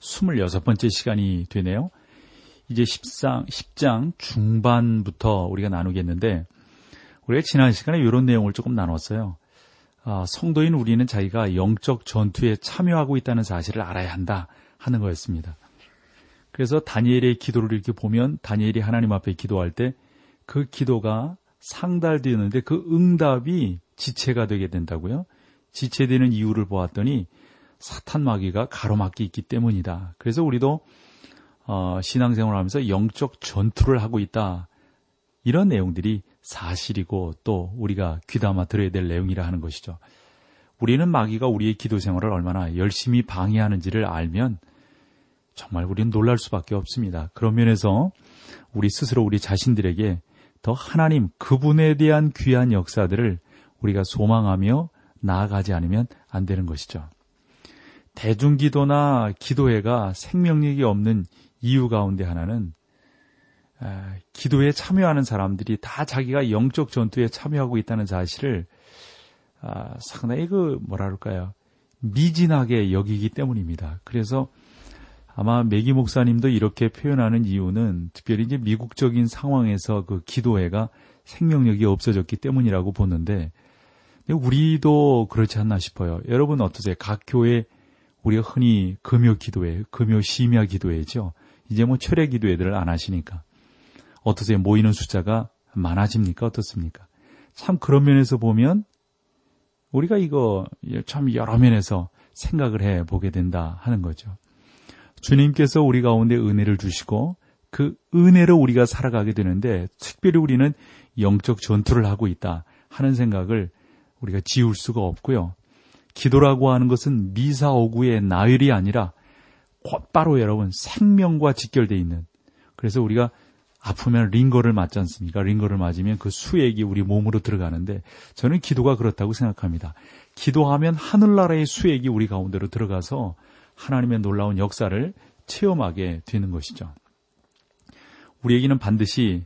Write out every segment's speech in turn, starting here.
26번째 시간이 되네요. 이제 10장, 10장 중반부터 우리가 나누겠는데, 우리가 지난 시간에 이런 내용을 조금 나눴어요. 아, 성도인 우리는 자기가 영적 전투에 참여하고 있다는 사실을 알아야 한다 하는 거였습니다. 그래서 다니엘의 기도를 이렇게 보면 다니엘이 하나님 앞에 기도할 때 그 기도가 상달되는데 그 응답이 지체가 되게 된다고요. 지체되는 이유를 보았더니 사탄 마귀가 가로막기 있기 때문이다. 그래서 우리도 어, 신앙생활을 하면서 영적 전투를 하고 있다. 이런 내용들이 사실이고 또 우리가 귀담아 들어야 될 내용이라 하는 것이죠. 우리는 마귀가 우리의 기도 생활을 얼마나 열심히 방해하는지를 알면 정말 우리는 놀랄 수밖에 없습니다. 그런 면에서 우리 스스로 우리 자신들에게 더 하나님 그분에 대한 귀한 역사들을 우리가 소망하며 나아가지 않으면 안 되는 것이죠. 대중기도나 기도회가 생명력이 없는 이유 가운데 하나는 기도에 참여하는 사람들이 다 자기가 영적 전투에 참여하고 있다는 사실을 아, 상당히 그 뭐라 그럴까요 미진하게 여기기 때문입니다. 그래서 아마 메기 목사님도 이렇게 표현하는 이유는 특별히 이제 미국적인 상황에서 그 기도회가 생명력이 없어졌기 때문이라고 보는데 우리도 그렇지 않나 싶어요. 여러분 어떠세요? 각 교회 우리가 흔히 금요 기도회, 금요 심야 기도회죠. 이제 뭐 철회 기도회들을 안 하시니까 어떠세요? 모이는 숫자가 많아집니까? 어떻습니까? 참 그런 면에서 보면 우리가 이거 참 여러 면에서 생각을 해 보게 된다 하는 거죠. 주님께서 우리 가운데 은혜를 주시고 그 은혜로 우리가 살아가게 되는데 특별히 우리는 영적 전투를 하고 있다 하는 생각을 우리가 지울 수가 없고요. 기도라고 하는 것은 미사오구의 나열이 아니라 곧바로 여러분 생명과 직결되어 있는 그래서 우리가 아프면 링거를 맞지 않습니까? 링거를 맞으면 그 수액이 우리 몸으로 들어가는데 저는 기도가 그렇다고 생각합니다. 기도하면 하늘나라의 수액이 우리 가운데로 들어가서 하나님의 놀라운 역사를 체험하게 되는 것이죠. 우리에게는 반드시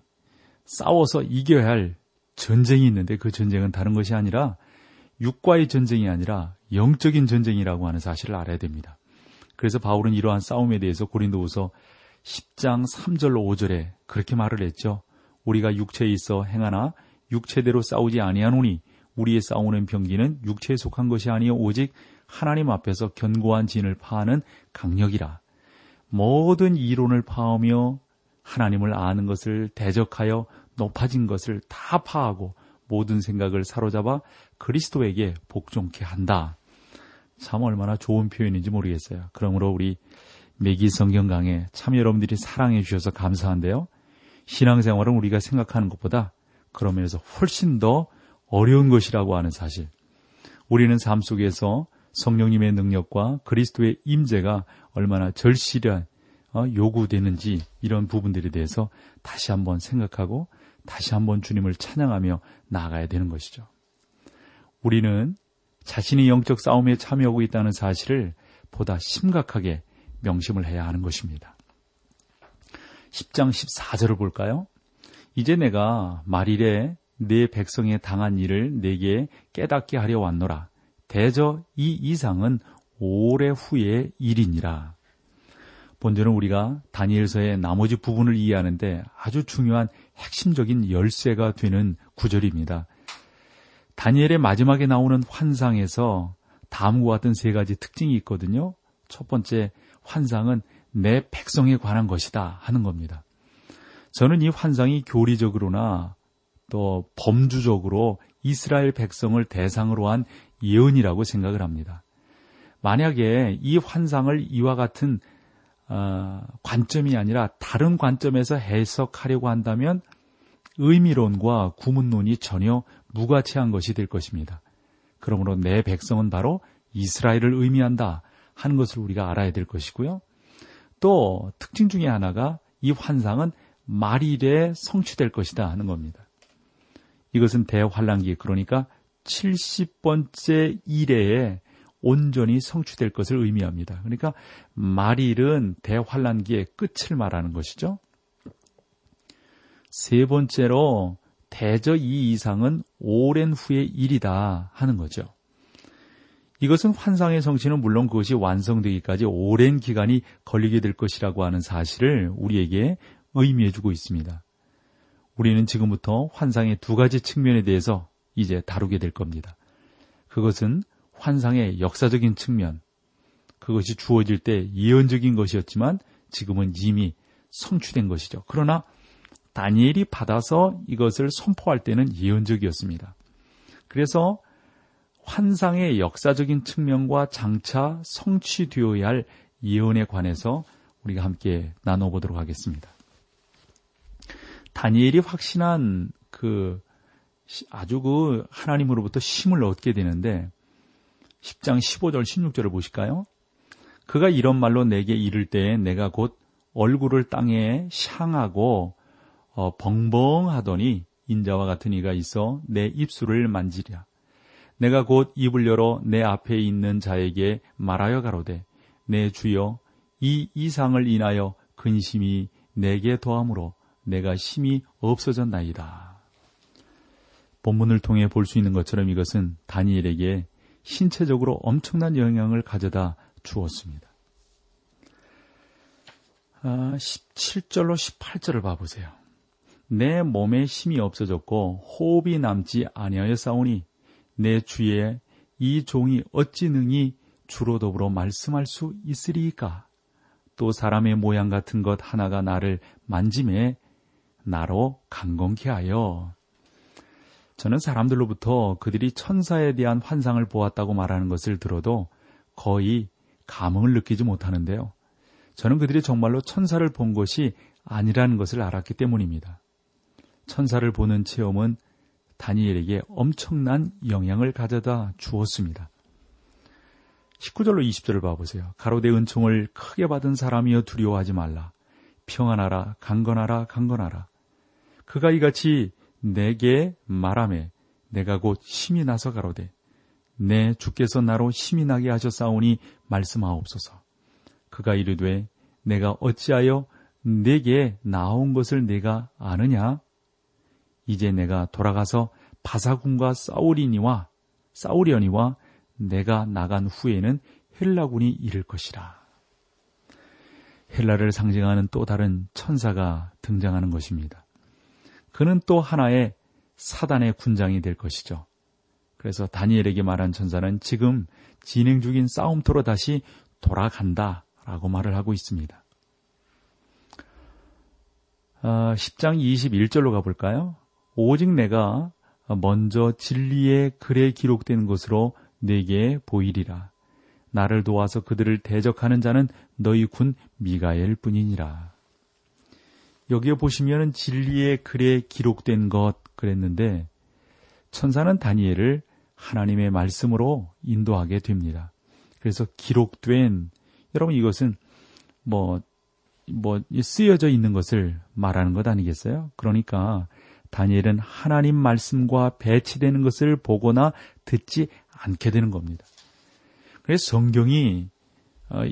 싸워서 이겨야 할 전쟁이 있는데 그 전쟁은 다른 것이 아니라 육과의 전쟁이 아니라 영적인 전쟁이라고 하는 사실을 알아야 됩니다. 그래서 바울은 이러한 싸움에 대해서 고린도후서 10장 3절로 5절에 그렇게 말을 했죠. 우리가 육체에 있어 행하나 육체대로 싸우지 아니하노니 우리의 싸우는 병기는 육체에 속한 것이 아니요 오직 하나님 앞에서 견고한 진을 파하는 강력이라. 모든 이론을 파하며 하나님을 아는 것을 대적하여 높아진 것을 다 파하고 모든 생각을 사로잡아 그리스도에게 복종케 한다. 참 얼마나 좋은 표현인지 모르겠어요. 그러므로 우리 매기 성경 강에 참 여러분들이 사랑해 주셔서 감사한데요. 신앙생활은 우리가 생각하는 것보다 그러면서 훨씬 더 어려운 것이라고 하는 사실. 우리는 삶 속에서 성령님의 능력과 그리스도의 임재가 얼마나 절실한 어, 요구되는지 이런 부분들에 대해서 다시 한번 생각하고 다시 한번 주님을 찬양하며 나아가야 되는 것이죠. 우리는 자신이 영적 싸움에 참여하고 있다는 사실을 보다 심각하게 명심을 해야 하는 것입니다. 10장 14절을 볼까요? 이제 내가 말일에 내 백성에 당한 일을 내게 깨닫게 하려 왔노라. 대저 이 이상은 오래 후의 일이니라. 본전은 우리가 다니엘서의 나머지 부분을 이해하는데 아주 중요한 핵심적인 열쇠가 되는 구절입니다. 다니엘의 마지막에 나오는 환상에서 다음과 같은 세 가지 특징이 있거든요. 첫 번째 환상은 내 백성에 관한 것이다 하는 겁니다. 저는 이 환상이 교리적으로나 또 범주적으로 이스라엘 백성을 대상으로 한 예언이라고 생각을 합니다. 만약에 이 환상을 이와 같은 어, 관점이 아니라 다른 관점에서 해석하려고 한다면 의미론과 구문론이 전혀 무가치한 것이 될 것입니다. 그러므로 내 백성은 바로 이스라엘을 의미한다 하는 것을 우리가 알아야 될 것이고요. 또 특징 중에 하나가 이 환상은 말일에 성취될 것이다 하는 겁니다. 이것은 대환란기 그러니까 70번째 일에 온전히 성취될 것을 의미합니다. 그러니까 말일은 대환란기의 끝을 말하는 것이죠. 세 번째로 대저 이 이상은 오랜 후의 일이다 하는 거죠. 이것은 환상의 성취는 물론 그것이 완성되기까지 오랜 기간이 걸리게 될 것이라고 하는 사실을 우리에게 의미해 주고 있습니다. 우리는 지금부터 환상의 두 가지 측면에 대해서 이제 다루게 될 겁니다. 그것은 환상의 역사적인 측면, 그것이 주어질 때 예언적인 것이었지만 지금은 이미 성취된 것이죠. 그러나 다니엘이 받아서 이것을 선포할 때는 예언적이었습니다. 그래서 환상의 역사적인 측면과 장차 성취되어야 할 예언에 관해서 우리가 함께 나눠보도록 하겠습니다. 다니엘이 확신한 그 아주 그 하나님으로부터 힘을 얻게 되는데 10장 15절 16절을 보실까요? 그가 이런 말로 내게 이를 때에 내가 곧 얼굴을 땅에 향하고 어, 벙벙하더니 인자와 같은 이가 있어 내 입술을 만지랴. 내가 곧 입을 열어 내 앞에 있는 자에게 말하여 가로되 내 주여 이 이상을 인하여 근심이 내게 더함으로 내가 힘이 없어졌나이다. 본문을 통해 볼 수 있는 것처럼 이것은 다니엘에게 신체적으로 엄청난 영향을 가져다 주었습니다. 아, 17절로 18절을 봐보세요. 내 몸에 힘이 없어졌고 호흡이 남지 아니하여 싸우니 내 주의 이 종이 어찌 능히 주로 더불어 말씀할 수 있으리까? 또 사람의 모양 같은 것 하나가 나를 만짐에 나로 강건케 하여 저는 사람들로부터 그들이 천사에 대한 환상을 보았다고 말하는 것을 들어도 거의 감흥을 느끼지 못하는데요. 저는 그들이 정말로 천사를 본 것이 아니라는 것을 알았기 때문입니다. 천사를 보는 체험은 다니엘에게 엄청난 영향을 가져다 주었습니다. 19절로 20절을 봐보세요. 가로대 은총을 크게 받은 사람이여 두려워하지 말라. 평안하라, 강건하라, 강건하라. 그가 이같이 내게 말함에 내가 곧 힘이 나서 가로되 내 주께서 나로 힘이 나게 하셨사오니 말씀하옵소서. 그가 이르되 내가 어찌하여 내게 나온 것을 내가 아느냐? 이제 내가 돌아가서 바사군과 싸우리니와 싸우려니와 내가 나간 후에는 헬라군이 이를 것이라. 헬라를 상징하는 또 다른 천사가 등장하는 것입니다. 그는 또 하나의 사단의 군장이 될 것이죠. 그래서 다니엘에게 말한 천사는 지금 진행 중인 싸움터로 다시 돌아간다 라고 말을 하고 있습니다. 10장 21절로 가볼까요? 오직 내가 먼저 진리의 글에 기록된 것으로 내게 보이리라. 나를 도와서 그들을 대적하는 자는 너희 군 미가엘 뿐이니라. 여기에 보시면은 진리의 글에 기록된 것 그랬는데 천사는 다니엘을 하나님의 말씀으로 인도하게 됩니다. 그래서 기록된 여러분 이것은 뭐뭐 뭐 쓰여져 있는 것을 말하는 것 아니겠어요? 그러니까 다니엘은 하나님 말씀과 배치되는 것을 보거나 듣지 않게 되는 겁니다. 그래서 성경이 어,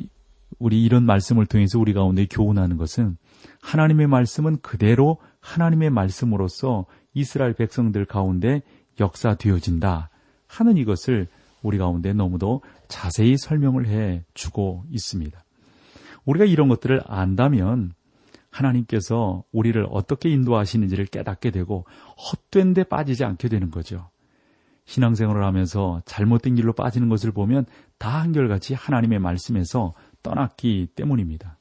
우리 이런 말씀을 통해서 우리 가운데 교훈하는 것은 하나님의 말씀은 그대로 하나님의 말씀으로서 이스라엘 백성들 가운데 역사되어진다 하는 이것을 우리 가운데 너무도 자세히 설명을 해 주고 있습니다. 우리가 이런 것들을 안다면 하나님께서 우리를 어떻게 인도하시는지를 깨닫게 되고 헛된 데 빠지지 않게 되는 거죠. 신앙생활을 하면서 잘못된 길로 빠지는 것을 보면 다 한결같이 하나님의 말씀에서 떠났기 때문입니다.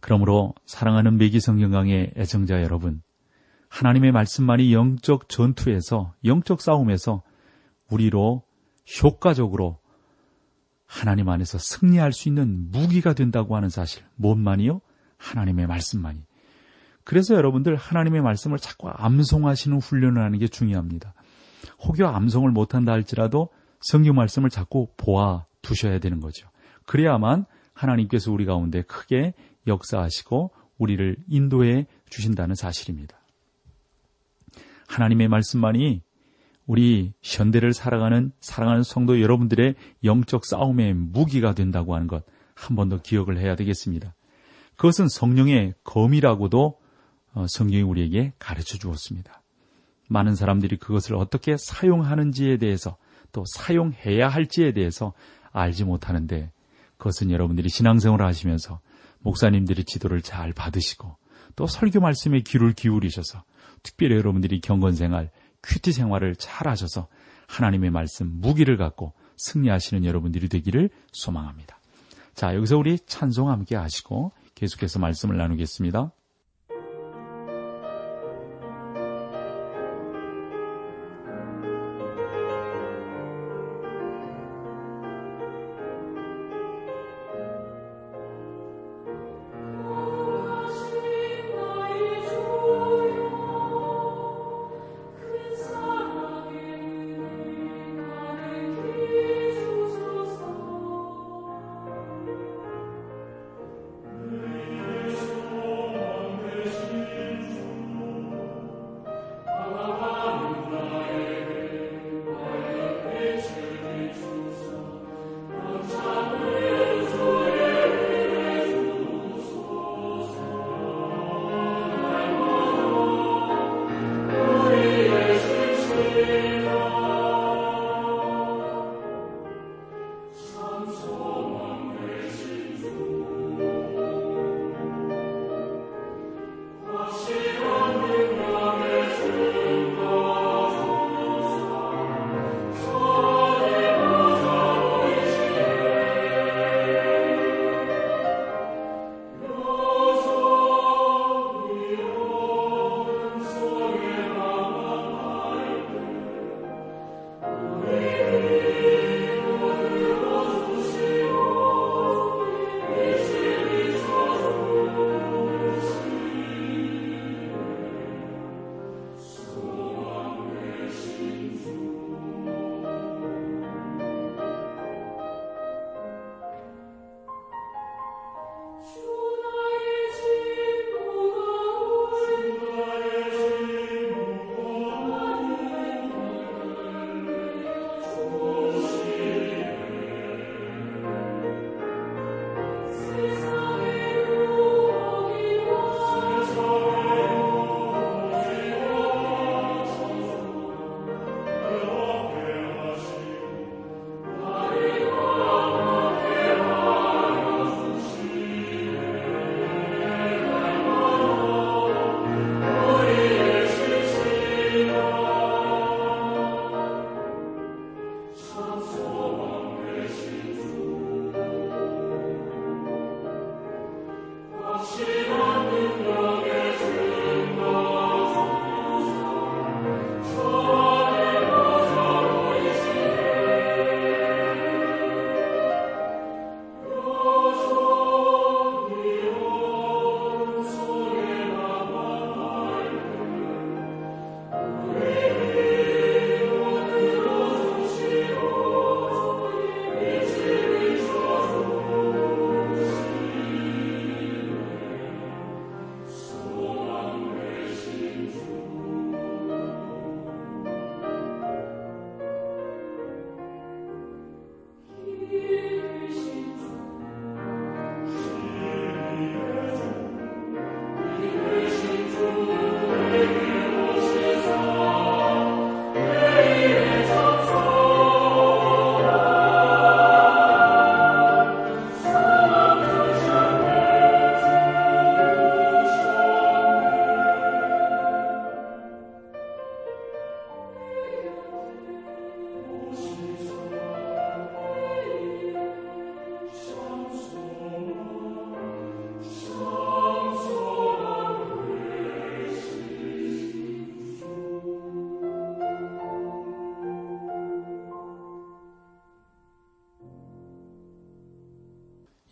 그러므로 사랑하는 매기 성경강의 애청자 여러분, 하나님의 말씀만이 영적 전투에서, 영적 싸움에서 우리로 효과적으로 하나님 안에서 승리할 수 있는 무기가 된다고 하는 사실, 뭔만이요? 하나님의 말씀만이. 그래서 여러분들 하나님의 말씀을 자꾸 암송하시는 훈련을 하는 게 중요합니다. 혹여 암송을 못한다 할지라도 성경 말씀을 자꾸 보아 두셔야 되는 거죠. 그래야만 하나님께서 우리 가운데 크게 역사하시고 우리를 인도해 주신다는 사실입니다. 하나님의 말씀만이 우리 현대를 살아가는 사랑하는 성도 여러분들의 영적 싸움의 무기가 된다고 하는 것 한 번 더 기억을 해야 되겠습니다. 그것은 성령의 검이라고도 어, 성령이 우리에게 가르쳐 주었습니다. 많은 사람들이 그것을 어떻게 사용하는지에 대해서 또 사용해야 할지에 대해서 알지 못하는데 그것은 여러분들이 신앙생활을 하시면서 목사님들의 지도를 잘 받으시고 또 설교 말씀에 귀를 기울이셔서 특별히 여러분들이 경건생활, 큐티 생활을 잘 하셔서 하나님의 말씀 무기를 갖고 승리하시는 여러분들이 되기를 소망합니다. 자, 여기서 우리 찬송 함께 하시고 계속해서 말씀을 나누겠습니다. Lord.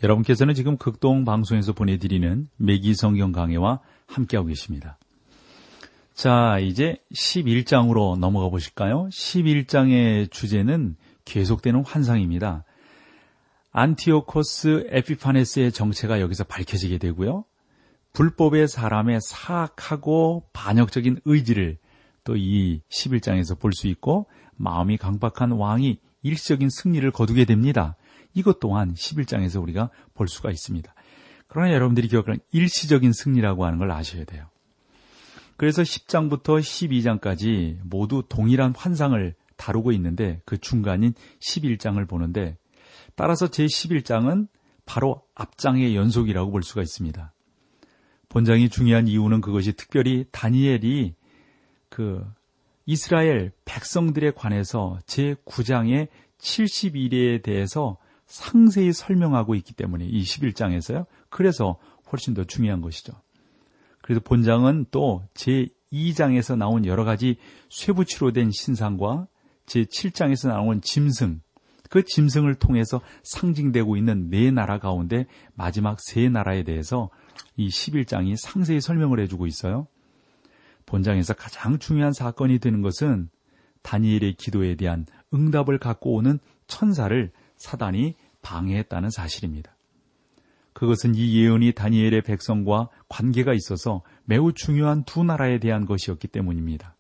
여러분께서는 지금 극동 방송에서 보내드리는 매기 성경 강해와 함께하고 계십니다. 자, 이제 11장으로 넘어가 보실까요? 11장의 주제는 계속되는 환상입니다. 안티오코스 에피파네스의 정체가 여기서 밝혀지게 되고요. 불법의 사람의 사악하고 반역적인 의지를 또 이 11장에서 볼 수 있고 마음이 강박한 왕이 일시적인 승리를 거두게 됩니다. 이것 또한 11장에서 우리가 볼 수가 있습니다. 그러나 여러분들이 기억하는 일시적인 승리라고 하는 걸 아셔야 돼요. 그래서 10장부터 12장까지 모두 동일한 환상을 다루고 있는데 그 중간인 11장을 보는데 따라서 제 11장은 바로 앞장의 연속이라고 볼 수가 있습니다. 본장이 중요한 이유는 그것이 특별히 다니엘이 그 이스라엘 백성들에 관해서 제 9장의 71회에 대해서 상세히 설명하고 있기 때문에 이 11장에서요. 그래서 훨씬 더 중요한 것이죠. 그래서 본장은 또 제2장에서 나온 여러 가지 쇠붙이로 된 신상과 제7장에서 나온 짐승, 그 짐승을 통해서 상징되고 있는 네 나라 가운데 마지막 세 나라에 대해서 이 11장이 상세히 설명을 해주고 있어요. 본장에서 가장 중요한 사건이 되는 것은 다니엘의 기도에 대한 응답을 갖고 오는 천사를 사단이 방해했다는 사실입니다. 그것은 이 예언이 다니엘의 백성과 관계가 있어서 매우 중요한 두 나라에 대한 것이었기 때문입니다.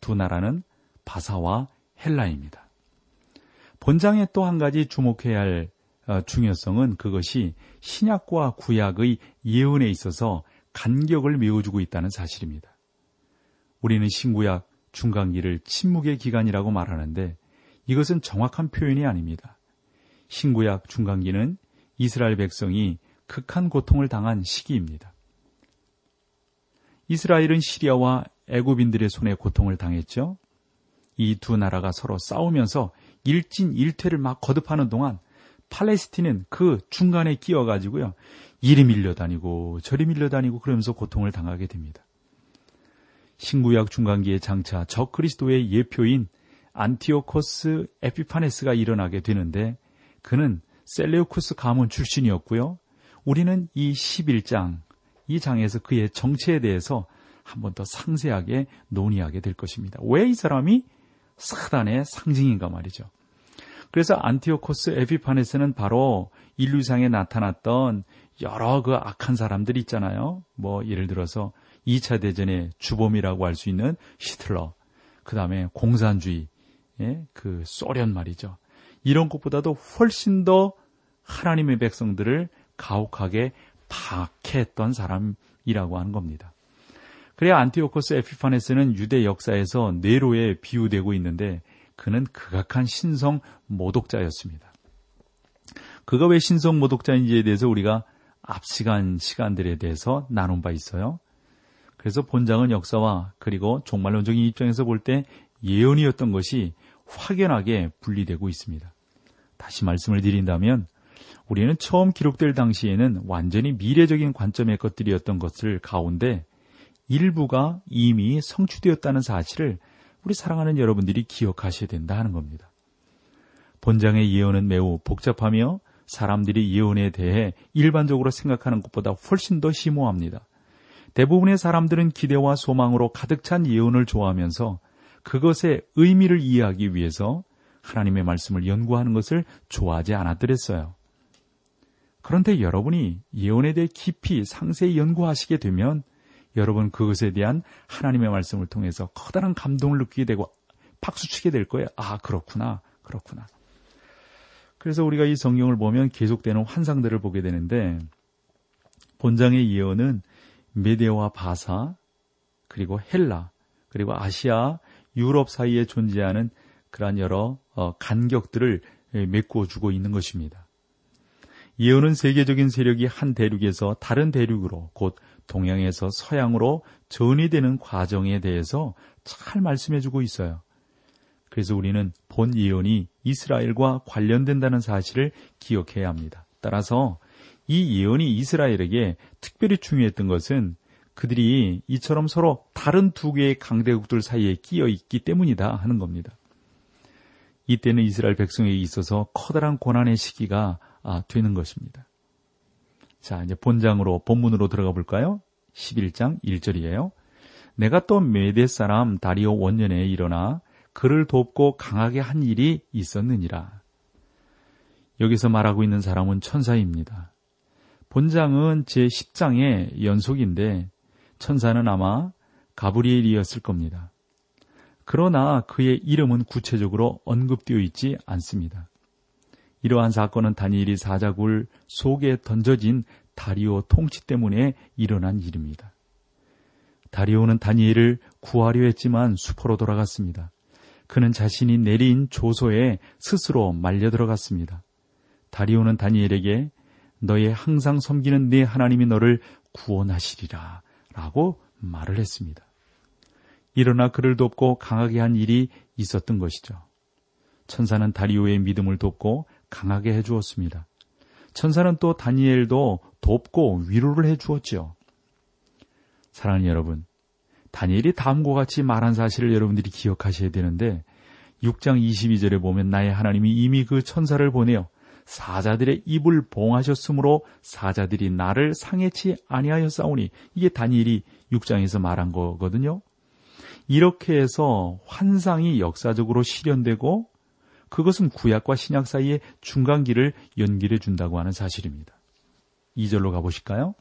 두 나라는 바사와 헬라입니다. 본장의 또한 가지 주목해야 할 어, 중요성은 그것이 신약과 구약의 예언에 있어서 간격을 메워주고 있다는 사실입니다. 우리는 신구약 중간기를 침묵의 기간이라고 말하는데 이것은 정확한 표현이 아닙니다. 신구약 중간기는 이스라엘 백성이 극한 고통을 당한 시기입니다. 이스라엘은 시리아와 애굽인들의 손에 고통을 당했죠. 이 두 나라가 서로 싸우면서 일진 일퇴를 막 거듭하는 동안 팔레스틴은 그 중간에 끼어가지고요. 이리 밀려다니고 저리 밀려다니고 그러면서 고통을 당하게 됩니다. 신구약 중간기에 장차 적 그리스도의 예표인 안티오코스 에피파네스가 일어나게 되는데 그는 셀레우쿠스 가문 출신이었고요. 우리는 이 11장, 이 장에서 그의 정체에 대해서 한 번 더 상세하게 논의하게 될 것입니다. 왜 이 사람이 사단의 상징인가 말이죠. 그래서 안티오코스 에피파네스는 바로 인류상에 나타났던 여러 그 악한 사람들이 있잖아요. 뭐 예를 들어서 2차 대전의 주범이라고 할 수 있는 히틀러, 그 다음에 공산주의, 예? 그 소련 말이죠. 이런 것보다도 훨씬 더 하나님의 백성들을 가혹하게 박해했던 사람이라고 하는 겁니다. 그래야 안티오코스 에피파네스는 유대 역사에서 네로에 비유되고 있는데 그는 극악한 신성 모독자였습니다. 그가 왜 신성 모독자인지에 대해서 우리가 앞 시간 시간들에 대해서 나눈 바 있어요. 그래서 본장은 역사와 그리고 종말론적인 입장에서 볼 때 예언이었던 것이 확연하게 분리되고 있습니다. 다시 말씀을 드린다면 우리는 처음 기록될 당시에는 완전히 미래적인 관점의 것들이었던 것을 가운데 일부가 이미 성취되었다는 사실을 우리 사랑하는 여러분들이 기억하셔야 된다 하는 겁니다. 본장의 예언은 매우 복잡하며 사람들이 예언에 대해 일반적으로 생각하는 것보다 훨씬 더 심오합니다. 대부분의 사람들은 기대와 소망으로 가득 찬 예언을 좋아하면서 그것의 의미를 이해하기 위해서 하나님의 말씀을 연구하는 것을 좋아하지 않았더랬어요. 그런데 여러분이 예언에 대해 깊이 상세히 연구하시게 되면 여러분 그것에 대한 하나님의 말씀을 통해서 커다란 감동을 느끼게 되고 박수치게 될 거예요. 아, 그렇구나. 그렇구나. 그래서 우리가 이 성경을 보면 계속되는 환상들을 보게 되는데 본장의 예언은 메데와 바사 그리고 헬라 그리고 아시아 유럽 사이에 존재하는 그러한 여러 어, 간격들을 메꾸어 주고 있는 것입니다. 예언은 세계적인 세력이 한 대륙에서 다른 대륙으로 곧 동양에서 서양으로 전이되는 과정에 대해서 잘 말씀해 주고 있어요. 그래서 우리는 본 예언이 이스라엘과 관련된다는 사실을 기억해야 합니다. 따라서 이 예언이 이스라엘에게 특별히 중요했던 것은 그들이 이처럼 서로 다른 두 개의 강대국들 사이에 끼어 있기 때문이다 하는 겁니다. 이때는 이스라엘 백성에게 있어서 커다란 고난의 시기가 아, 되는 것입니다. 자, 이제 본장으로, 본문으로 들어가 볼까요? 11장 1절이에요. 내가 또 메데 사람 다리오 원년에 일어나 그를 돕고 강하게 한 일이 있었느니라. 여기서 말하고 있는 사람은 천사입니다. 본장은 제 10장의 연속인데 천사는 아마 가브리엘이었을 겁니다. 그러나 그의 이름은 구체적으로 언급되어 있지 않습니다. 이러한 사건은 다니엘이 사자굴 속에 던져진 다리오 통치 때문에 일어난 일입니다. 다리오는 다니엘을 구하려 했지만 수포로 돌아갔습니다. 그는 자신이 내린 조소에 스스로 말려 들어갔습니다. 다리오는 다니엘에게 너의 항상 섬기는 네 하나님이 너를 구원하시리라 라고 말을 했습니다. 일어나 그를 돕고 강하게 한 일이 있었던 것이죠. 천사는 다리오의 믿음을 돕고 강하게 해 주었습니다. 천사는 또 다니엘도 돕고 위로를 해 주었지요. 사랑하는 여러분, 다니엘이 다음과 같이 말한 사실을 여러분들이 기억하셔야 되는데 6장 22절에 보면 나의 하나님이 이미 그 천사를 보내어 사자들의 입을 봉하셨으므로 사자들이 나를 상해치 아니하였사오니 이게 다니엘이 6장에서 말한 거거든요. 이렇게 해서 환상이 역사적으로 실현되고 그것은 구약과 신약 사이의 중간기를 연결해 준다고 하는 사실입니다. 2절로 가보실까요?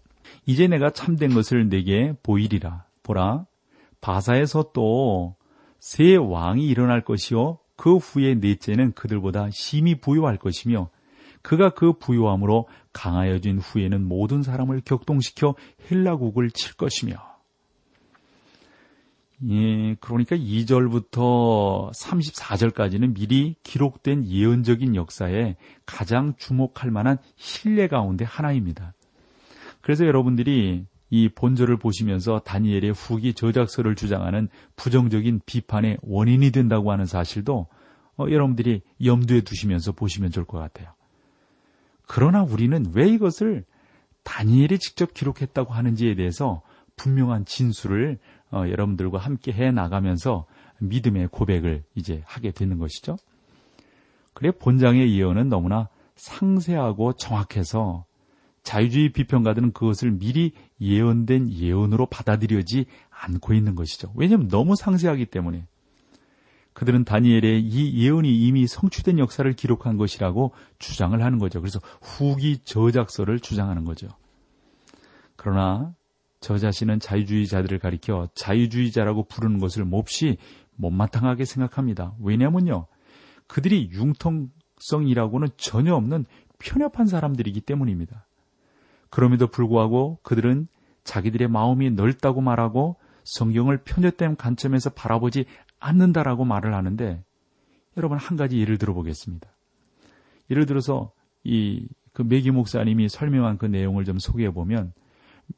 이제 내가 참된 것을 내게 보이리라. 보라, 바사에서 또새 왕이 일어날 것이요. 그 후에 넷째는 그들보다 심히 부유할 것이며 그가 그 부유함으로 강하여진 후에는 모든 사람을 격동시켜 헬라국을 칠 것이며 예, 그러니까 2절부터 34절까지는 미리 기록된 예언적인 역사에 가장 주목할 만한 신뢰 가운데 하나입니다. 그래서 여러분들이 이 본절을 보시면서 다니엘의 후기 저작서를 주장하는 부정적인 비판의 원인이 된다고 하는 사실도 어, 여러분들이 염두에 두시면서 보시면 좋을 것 같아요. 그러나 우리는 왜 이것을 다니엘이 직접 기록했다고 하는지에 대해서 분명한 진술을 어, 여러분들과 함께 해 나가면서 믿음의 고백을 이제 하게 되는 것이죠. 그래 본장의 예언은 너무나 상세하고 정확해서 자유주의 비평가들은 그것을 미리 예언된 예언으로 받아들여지 않고 있는 것이죠. 왜냐하면 너무 상세하기 때문에 그들은 다니엘의 이 예언이 이미 성취된 역사를 기록한 것이라고 주장을 하는 거죠. 그래서 후기 저작서를 주장하는 거죠. 그러나 저 자신은 자유주의자들을 가리켜 자유주의자라고 부르는 것을 몹시 못마땅하게 생각합니다. 왜냐면요. 그들이 융통성이라고는 전혀 없는 편협한 사람들이기 때문입니다. 그럼에도 불구하고 그들은 자기들의 마음이 넓다고 말하고 성경을 편협된 관점에서 바라보지 않는다라고 말을 하는데 여러분 한 가지 예를 들어보겠습니다. 예를 들어서 이 그 메기 목사님이 설명한 그 내용을 좀 소개해 보면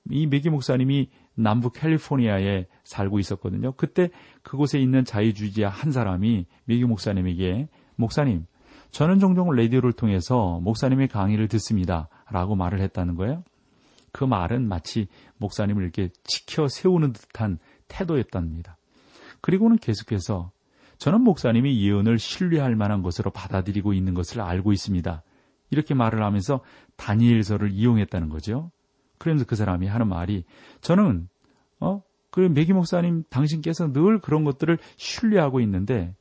이 메기 목사님이 남부 캘리포니아에 살고 있었거든요. 그때 그곳에 있는 자유주의자 한 사람이 메기 목사님에게 목사님, 저는 종종 라디오를 통해서 목사님의 강의를 듣습니다. 라고 말을 했다는 거예요. 그 말은 마치 목사님을 이렇게 지켜 세우는 듯한 태도였답니다. 그리고는 계속해서 저는 목사님이 예언을 신뢰할 만한 것으로 받아들이고 있는 것을 알고 있습니다. 이렇게 말을 하면서 다니엘서를 이용했다는 거죠. 그러면서 그 사람이 하는 말이 저는 어? 그 메기 목사님 당신께서 늘 그런 것들을 신뢰하고 있는데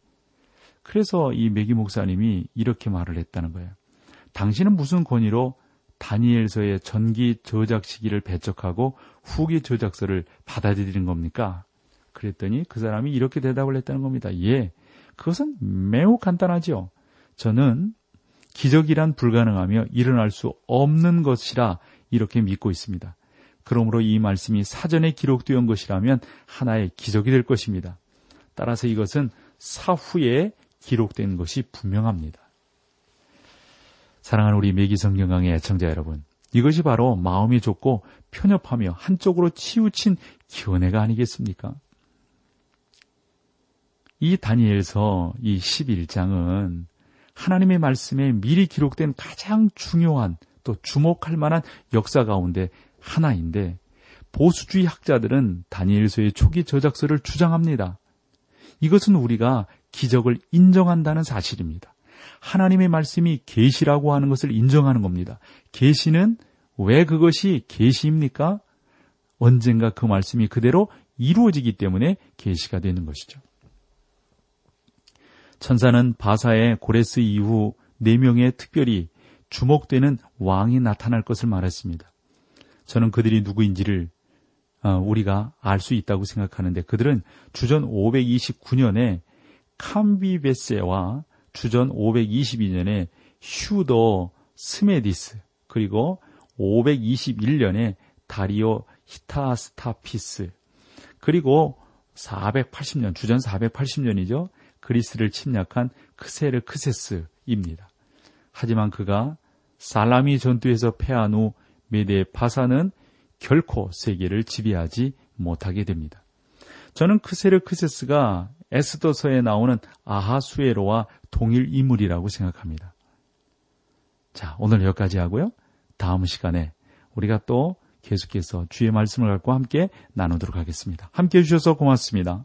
그래서 이 메기 목사님이 이렇게 말을 했다는 거예요. 당신은 무슨 권위로 다니엘서의 전기 저작 시기를 배척하고 후기 저작서를 받아들이는 겁니까? 그랬더니 그 사람이 이렇게 대답을 했다는 겁니다. 예, 그것은 매우 간단하죠. 저는 기적이란 불가능하며 일어날 수 없는 것이라 이렇게 믿고 있습니다. 그러므로 이 말씀이 사전에 기록되어 온 것이라면 하나의 기적이 될 것입니다. 따라서 이것은 사후에 기록된 것이 분명합니다. 사랑하는 우리 매기성경강의 애청자 여러분, 이것이 바로 마음이 좁고 편협하며 한쪽으로 치우친 기원회가 아니겠습니까? 이 다니엘서 이 11장은 하나님의 말씀에 미리 기록된 가장 중요한 또 주목할 만한 역사 가운데 하나인데 보수주의 학자들은 다니엘서의 초기 저작서를 주장합니다. 이것은 우리가 기적을 인정한다는 사실입니다. 하나님의 말씀이 계시라고 하는 것을 인정하는 겁니다. 계시는 왜 그것이 계시입니까? 언젠가 그 말씀이 그대로 이루어지기 때문에 계시가 되는 것이죠. 천사는 바사의 고레스 이후 네 명의 특별히 주목되는 왕이 나타날 것을 말했습니다. 저는 그들이 누구인지를 어, 우리가 알 수 있다고 생각하는데 그들은 주전 529년에 캄비세스와 주전 522년에 슈도 스메르디스 그리고 521년에 다리오 히스타스피스 그리고 480년 주전 480년이죠. 그리스를 침략한 크세르크세스입니다. 하지만 그가 살라미 전투에서 패한 후 메데 파사는 결코 세계를 지배하지 못하게 됩니다. 저는 크세르 크세스가 에스더서에 나오는 아하수에로와 동일 인물이라고 생각합니다. 자, 오늘 여기까지 하고요. 다음 시간에 우리가 또 계속해서 주의 말씀을 갖고 함께 나누도록 하겠습니다. 함께 해주셔서 고맙습니다.